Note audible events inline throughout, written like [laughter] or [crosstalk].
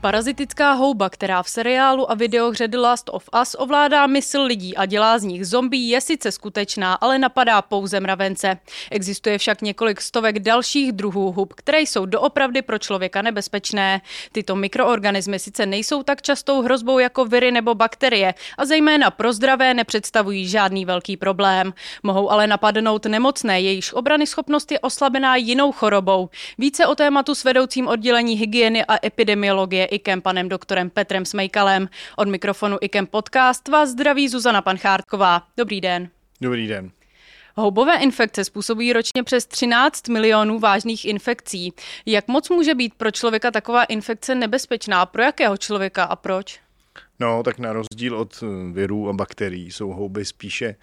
Parazitická houba, která v seriálu a videohře The Last of Us ovládá mysl lidí a dělá z nich zombie, je sice skutečná, ale napadá pouze mravence. Existuje však několik stovek dalších druhů hub, které jsou doopravdy pro člověka nebezpečné. Tyto mikroorganismy sice nejsou tak častou hrozbou jako viry nebo bakterie a zejména pro zdravé nepředstavují žádný velký problém. Mohou ale napadnout nemocné, jejichž obrany schopnost je oslabená jinou chorobou. Více o tématu s vedoucím oddělení hygieny a epidemiologie IKEM panem doktorem Petrem Smejkalem. Od mikrofonu IKEM podcast vás zdraví Zuzana Panchártková. Dobrý den. Dobrý den. Houbové infekce způsobují ročně přes 13 milionů vážných infekcí. Jak moc může být pro člověka taková infekce nebezpečná? Pro jakého člověka a proč? No, tak na rozdíl od eh, virů a bakterií jsou houby spíše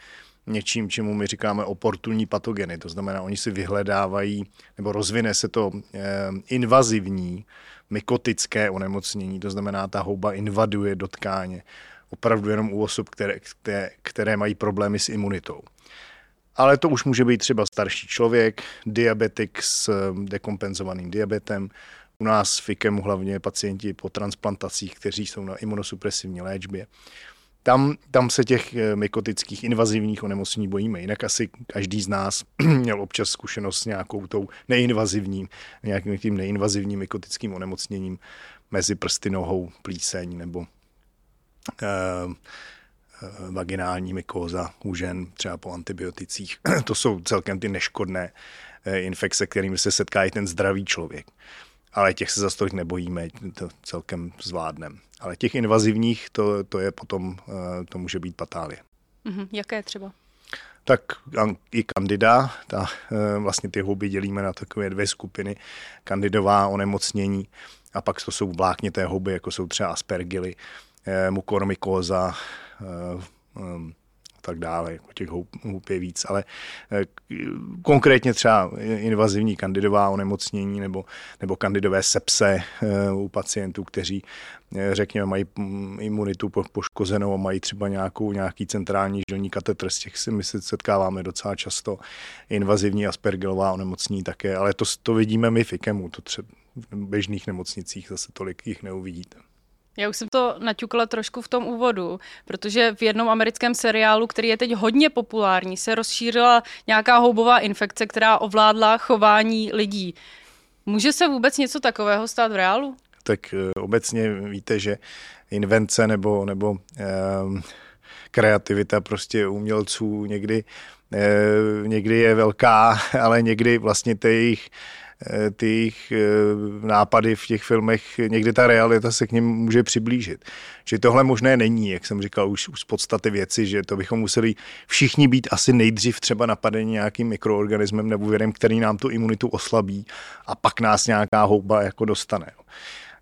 něčím, čemu my říkáme oportunní patogeny. To znamená, oni si vyhledávají, nebo rozvine se to eh, invazivní mykotické onemocnění, to znamená, ta houba invaduje do tkáně opravdu jenom u osob, které, které, které mají problémy s imunitou. Ale to už může být třeba starší člověk, diabetik s eh, dekompenzovaným diabetem, u nás v IKEMu hlavně pacienti po transplantacích, kteří jsou na imunosupresivní léčbě tam, tam se těch eh, mykotických invazivních onemocnění bojíme. Jinak asi každý z nás [clears throat] měl občas zkušenost s nějakou tou neinvazivním, nějakým tím neinvazivním mykotickým onemocněním mezi prsty, nohou, plíseň nebo eh, eh, vaginální mykóza u žen, třeba po antibioticích. [clears throat] to jsou celkem ty neškodné eh, infekce, kterými se setká i ten zdravý člověk ale těch se zase tolik nebojíme, to celkem zvládnem. Ale těch invazivních, to, to je potom, eh, to může být patálie. Mm-hmm. Jaké třeba? Tak i kandida, ta, eh, vlastně ty houby dělíme na takové dvě skupiny, kandidová onemocnění a pak to jsou vláknité houby, jako jsou třeba aspergily, eh, mukormykóza, tak dále, těch hub je víc, ale eh, konkrétně třeba invazivní kandidová onemocnění nebo, nebo kandidové sepse eh, u pacientů, kteří eh, řekněme, mají mm, imunitu poškozenou a mají třeba nějakou, nějaký centrální žilní katetr, z těch si my se setkáváme docela často. Invazivní aspergilová onemocnění také, ale to, to vidíme my v IKEMu, to třeba v běžných nemocnicích zase tolik jich neuvidíte. Já už jsem to naťukla trošku v tom úvodu, protože v jednom americkém seriálu, který je teď hodně populární, se rozšířila nějaká houbová infekce, která ovládla chování lidí. Může se vůbec něco takového stát v reálu? Tak eh, obecně víte, že invence nebo, nebo um, kreativita prostě umělců někdy, uh, někdy je velká, [laughs] ale někdy vlastně ty jejich Eh, ty jejich eh, nápady v těch filmech, někdy ta realita se k ním může přiblížit. Že tohle možné není, jak jsem říkal už, už z podstaty věci, že to bychom museli všichni být asi nejdřív třeba napadeni nějakým mikroorganismem nebo věrem, který nám tu imunitu oslabí a pak nás nějaká houba jako dostane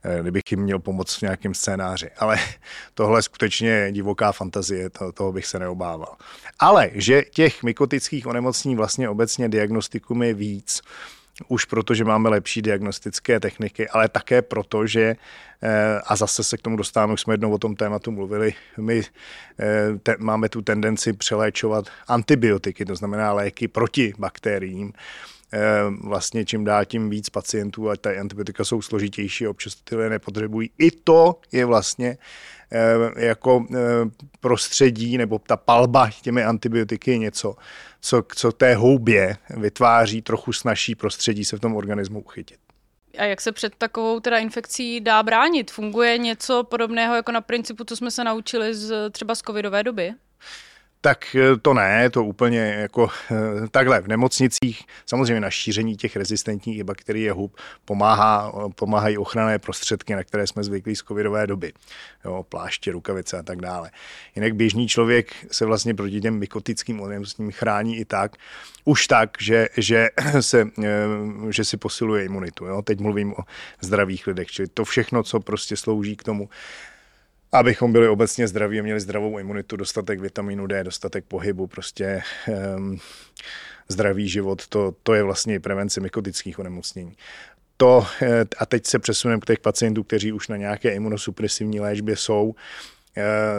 eh, kdybych jim měl pomoct v nějakém scénáři. Ale [laughs] tohle skutečně je divoká fantazie, to, toho bych se neobával. Ale že těch mykotických onemocnění vlastně obecně diagnostikum je víc, už proto, že máme lepší diagnostické techniky, ale také proto, že, eh, a zase se k tomu dostáváme, už jsme jednou o tom tématu mluvili, my eh, te, máme tu tendenci přeléčovat antibiotiky, to znamená léky proti bakteriím, vlastně čím dál tím víc pacientů a ty antibiotika jsou složitější, občas ty lidé nepotřebují. I to je vlastně jako prostředí nebo ta palba těmi antibiotiky je něco, co, co té houbě vytváří trochu snažší prostředí se v tom organismu uchytit. A jak se před takovou teda infekcí dá bránit? Funguje něco podobného jako na principu, co jsme se naučili z, třeba z covidové doby? Tak eh, to ne, to úplně jako eh, takhle. V nemocnicích samozřejmě na šíření těch rezistentních bakterií hub pomáhá, pomáhají ochranné prostředky, na které jsme zvyklí z covidové doby. Jo, pláště, rukavice a tak dále. Jinak běžný člověk se vlastně proti těm mykotickým onemocněním chrání i tak, už tak, že, že, [clears throat] se, eh, že si posiluje imunitu. Jo. Teď mluvím o zdravých lidech, čili to všechno, co prostě slouží k tomu, abychom byli obecně zdraví a měli zdravou imunitu, dostatek vitamínu D, dostatek pohybu, prostě um, zdravý život, to, to je vlastně prevence mykotických onemocnění. To, eh, a teď se přesuneme k těch pacientů, kteří už na nějaké imunosupresivní léčbě jsou,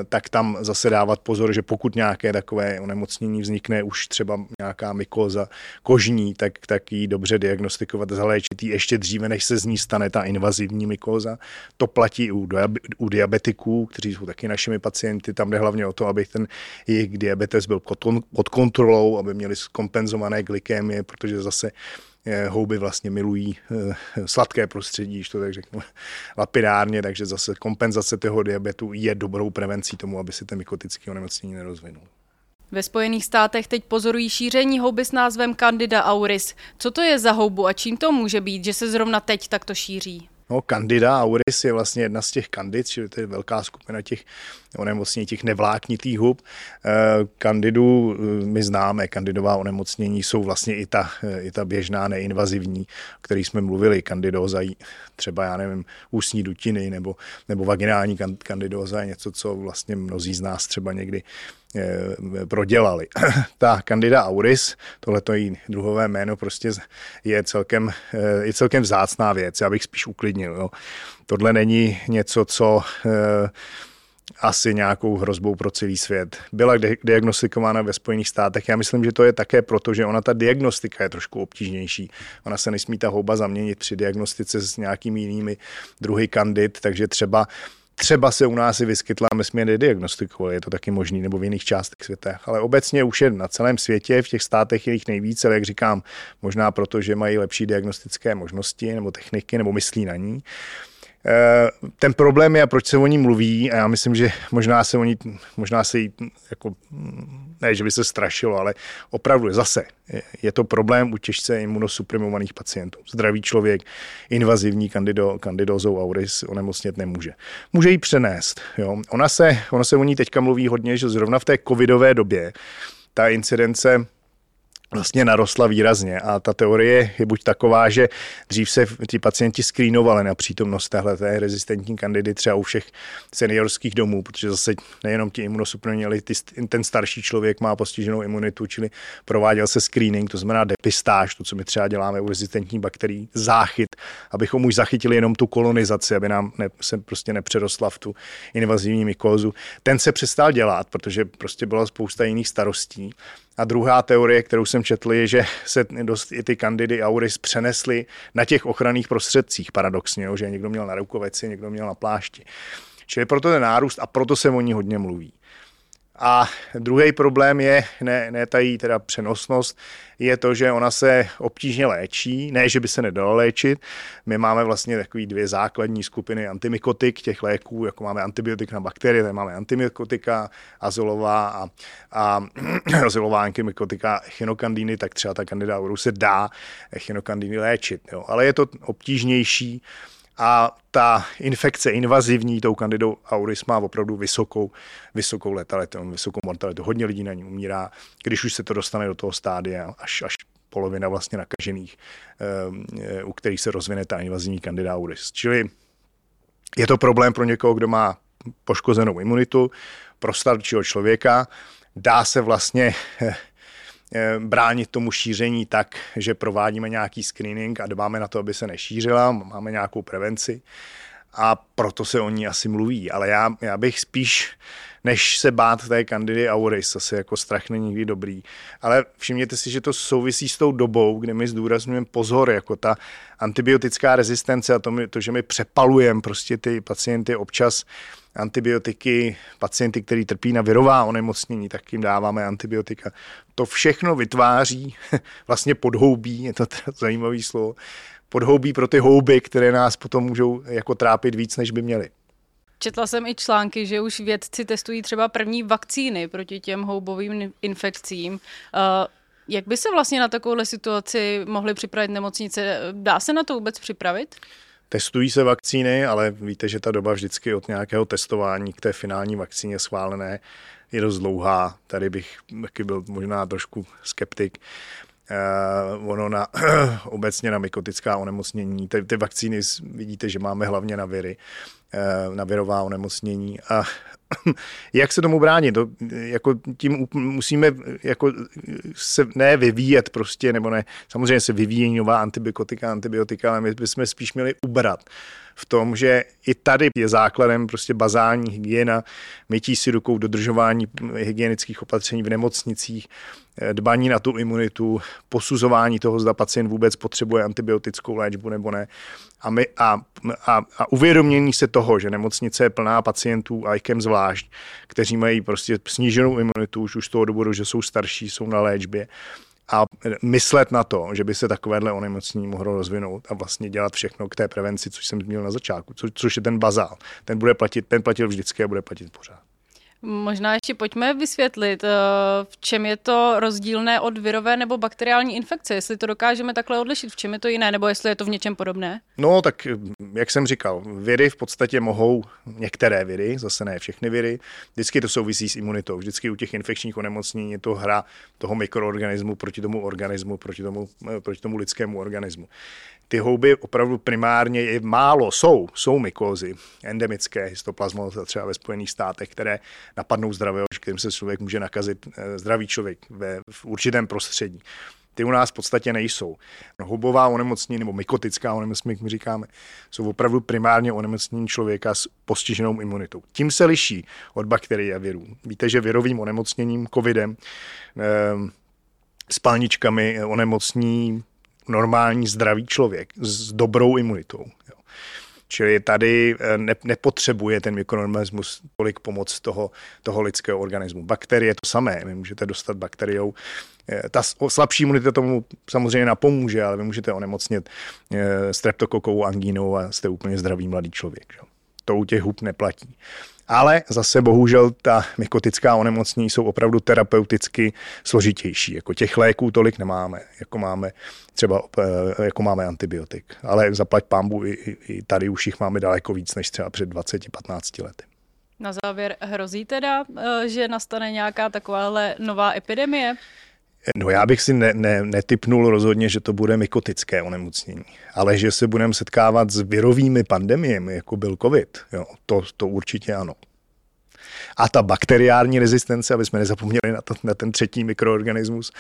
tak tam zase dávat pozor, že pokud nějaké takové onemocnění vznikne, už třeba nějaká mykoza kožní, tak, tak ji dobře diagnostikovat, zaléčit ji ještě dříve, než se z ní stane ta invazivní mykoza. To platí u, u diabetiků, kteří jsou taky našimi pacienty. Tam jde hlavně o to, aby ten jejich diabetes byl pod, kontrolou, aby měli kompenzované glykémie, protože zase eh, houby vlastně milují eh, sladké prostředí, když to tak řeknu [laughs] lapidárně, takže zase kompenzace toho diabetu je dobrou prevencí tomu, aby se ten mykotický onemocnění nerozvinul. Ve Spojených státech teď pozorují šíření houby s názvem Candida auris. Co to je za houbu a čím to může být, že se zrovna teď takto šíří? No, Candida auris je vlastně jedna z těch kandid, čili to je velká skupina těch onemocnění, těch nevláknitých hub. Kandidu eh, eh, my známe, kandidová onemocnění jsou vlastně i ta, eh, i ta běžná neinvazivní, o který jsme mluvili, kandidoza, třeba já nevím, ústní dutiny nebo, nebo vaginální kandidoza je něco, co vlastně mnozí z nás třeba někdy prodělali. [clears throat] Ta Candida auris, tohleto její druhové jméno, prostě je celkem, je celkem vzácná věc. Já bych spíš uklidnil. Jo. Tohle není něco, co asi nějakou hrozbou pro celý svět. Byla diagnostikována ve Spojených státech. Já myslím, že to je také proto, že ona ta diagnostika je trošku obtížnější. Ona se nesmí ta houba zaměnit při diagnostice s nějakými jinými druhy kandid, takže třeba Třeba se u nás i vyskytla, my jsme je nediagnostikovali, je to taky možný, nebo v jiných částech světa. Ale obecně už je na celém světě, v těch státech je jich nejvíce, ale jak říkám, možná proto, že mají lepší diagnostické možnosti nebo techniky, nebo myslí na ní. Ten problém je, proč se o ní mluví, a já myslím, že možná se o ní, možná se jí, jako, ne, že by se strašilo, ale opravdu zase je to problém u těžce imunosuprimovaných pacientů. Zdravý člověk invazivní kandido, kandidozou auris onemocnět nemůže. Může ji přenést. Jo. Ona, se, ona se o ní teďka mluví hodně, že zrovna v té covidové době ta incidence vlastně narostla výrazně a ta teorie je buď taková, že dřív se ti pacienti skrýnovali na přítomnost téhle té rezistentní kandidy třeba u všech seniorských domů, protože zase nejenom ti imunosuprimní, ale ten starší člověk má postiženou imunitu, čili prováděl se screening, to znamená depistáž, to, co my třeba děláme u rezistentních bakterií, záchyt, abychom už zachytili jenom tu kolonizaci, aby nám ne, se prostě nepřerostla v tu invazivní mykózu. Ten se přestal dělat, protože prostě byla spousta jiných starostí a druhá teorie, kterou jsem četl, je, že se dost i ty kandidy auris přenesly na těch ochranných prostředcích, paradoxně, že někdo měl na rukoveci, někdo měl na plášti. Čili proto ten nárůst a proto se o ní hodně mluví. A druhý problém je, ne, ne ta její teda přenosnost, je to, že ona se obtížně léčí, ne, že by se nedala léčit. My máme vlastně takové dvě základní skupiny antimikotik těch léků, jako máme antibiotik na bakterie, tady máme antimikotika, azylová a, a [clears throat] azylová antimikotika chinokandíny, tak třeba ta kandida se dá chinokandíny léčit. Jo. Ale je to obtížnější a ta infekce invazivní tou kandidou auris má opravdu vysokou, vysokou letalitu, vysokou mortalitu. Hodně lidí na ní umírá, když už se to dostane do toho stádia, až, až polovina vlastně nakažených, eh, u kterých se rozvine ta invazivní kandida auris. Čili je to problém pro někoho, kdo má poškozenou imunitu, pro staršího člověka. Dá se vlastně eh, bránit tomu šíření tak, že provádíme nějaký screening a dbáme na to, aby se nešířila, máme nějakou prevenci a proto se o ní asi mluví. Ale já, já bych spíš, než se bát té kandidy auris, asi jako strach není nikdy dobrý. Ale všimněte si, že to souvisí s tou dobou, kdy my zdůrazňujeme pozor, jako ta antibiotická rezistence a to, my, to že my přepalujeme prostě ty pacienty občas antibiotiky, pacienty, kteří trpí na virová onemocnění, tak jim dáváme antibiotika. To všechno vytváří [laughs] vlastně podhoubí, je to teda zajímavý slovo, podhoubí pro ty houby, které nás potom můžou jako trápit víc, než by měly. Četla jsem i články, že už vědci testují třeba první vakcíny proti těm houbovým infekcím. Uh, jak by se vlastně na takovouhle situaci mohly připravit nemocnice? Dá se na to vůbec připravit? Testují se vakcíny, ale víte, že ta doba vždycky od nějakého testování k té finální vakcíně schválené je dost dlouhá. Tady bych taky byl možná trošku skeptik. Uh, ono na, [clears throat] obecně na mykotická onemocnění. Ty, ty vakcíny vidíte, že máme hlavně na viry, uh, na virová onemocnění. A [clears throat] jak se tomu bránit? To, jako tím musíme jako se ne vyvíjet prostě, nebo ne, samozřejmě se vyvíjí nová antibiotika, antibiotika, ale my bychom spíš měli ubrat v tom, že i tady je základem prostě bazální hygiena, mytí si rukou, dodržování hygienických opatření v nemocnicích, eh, dbaní na tu imunitu, posuzování toho, zda pacient vůbec potřebuje antibiotickou léčbu nebo ne. A, my, a, a, a uvědomění se toho, že nemocnice je plná pacientů, a IKEM zvlášť, kteří mají prostě sníženou imunitu už, už z toho důvodu, že jsou starší, jsou na léčbě, a myslet na to, že by se takovéhle onemocnění mohlo rozvinout a vlastně dělat všechno k té prevenci, což jsem zmínil na začátku, co, což je ten bazál. Ten bude platit, ten platil vždycky a bude platit pořád. Možná ještě pojďme vysvětlit, eh, v čem je to rozdílné od virové nebo bakteriální infekce, jestli to dokážeme takhle odlišit, v čem je to jiné, nebo jestli je to v něčem podobné? No, tak jak jsem říkal, viry v podstatě mohou, některé viry, zase ne všechny viry, vždycky to souvisí s imunitou. Vždycky u těch infekčních onemocnění je to hra toho mikroorganismu proti tomu organismu, proti tomu, eh, proti tomu lidskému organismu ty houby opravdu primárně je málo, jsou, jsou mykózy, endemické histoplazmoza třeba ve Spojených státech, které napadnou zdravého, kterým se člověk může nakazit, eh, zdravý člověk ve, v určitém prostředí. Ty u nás v podstatě nejsou. No, houbová onemocnění nebo mykotická onemocnění, jak my říkáme, jsou opravdu primárně onemocnění člověka s postiženou imunitou. Tím se liší od bakterií a virů. Víte, že virovým onemocněním, covidem, eh, spalničkami onemocní normální zdravý člověk s dobrou imunitou. Čili tady eh, ne, nepotřebuje ten mikroorganismus tolik pomoc toho, toho lidského organismu. Bakterie to samé, vy můžete dostat bakteriou. Eh, ta slabší imunita tomu samozřejmě napomůže, ale vy můžete onemocnit eh, streptokokovou angínou a jste úplně zdravý mladý člověk. Jo. To u těch hub neplatí. Ale zase bohužel ta mykotická onemocnění jsou opravdu terapeuticky složitější. Jako těch léků tolik nemáme, jako máme třeba eh, jako máme antibiotik. Ale zaplať pámbu, i, i tady už jich máme daleko víc než třeba před 20-15 lety. Na závěr hrozí teda, eh, že nastane nějaká takováhle nová epidemie? No já bych si ne, ne, netypnul rozhodně, že to bude mykotické onemocnění, ale že se budeme setkávat s virovými pandemiemi, jako byl covid, jo, to, to určitě ano. A ta bakteriární rezistence, aby jsme nezapomněli na, to, na ten třetí mikroorganismus,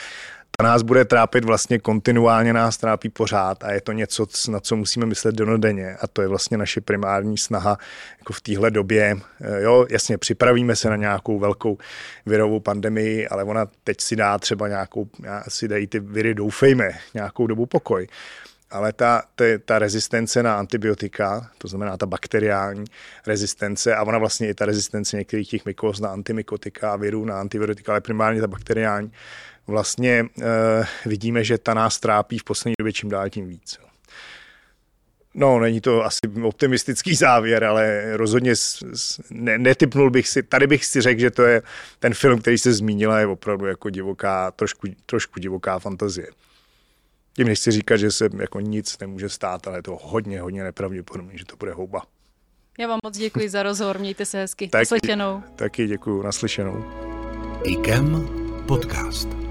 ta nás bude trápit vlastně kontinuálně, nás trápí pořád a je to něco, na co musíme myslet denodenně a to je vlastně naše primární snaha jako v téhle době. Eh, jo, jasně, připravíme se na nějakou velkou virovou pandemii, ale ona teď si dá třeba nějakou, si dají ty viry, doufejme, nějakou dobu pokoj ale ta, ta, ta rezistence na antibiotika, to znamená ta bakteriální rezistence a ona vlastně i ta rezistence některých těch mykóz na antimikotika a virů na antibiotika, ale primárně ta bakteriální, vlastně e, vidíme, že ta nás trápí v poslední době čím dál tím víc. No, není to asi optimistický závěr, ale rozhodně ne, netypnul bych si, tady bych si řekl, že to je ten film, který se zmínila, je opravdu jako divoká, trošku, trošku divoká fantazie. Tím nechci říkat, že se jako nic nemůže stát, ale je to hodně, hodně nepravděpodobné, že to bude houba. Já vám moc děkuji za rozhovor, mějte se hezky. Taky, naslyšenou. Taky děkuji, naslyšenou. IKEM podcast.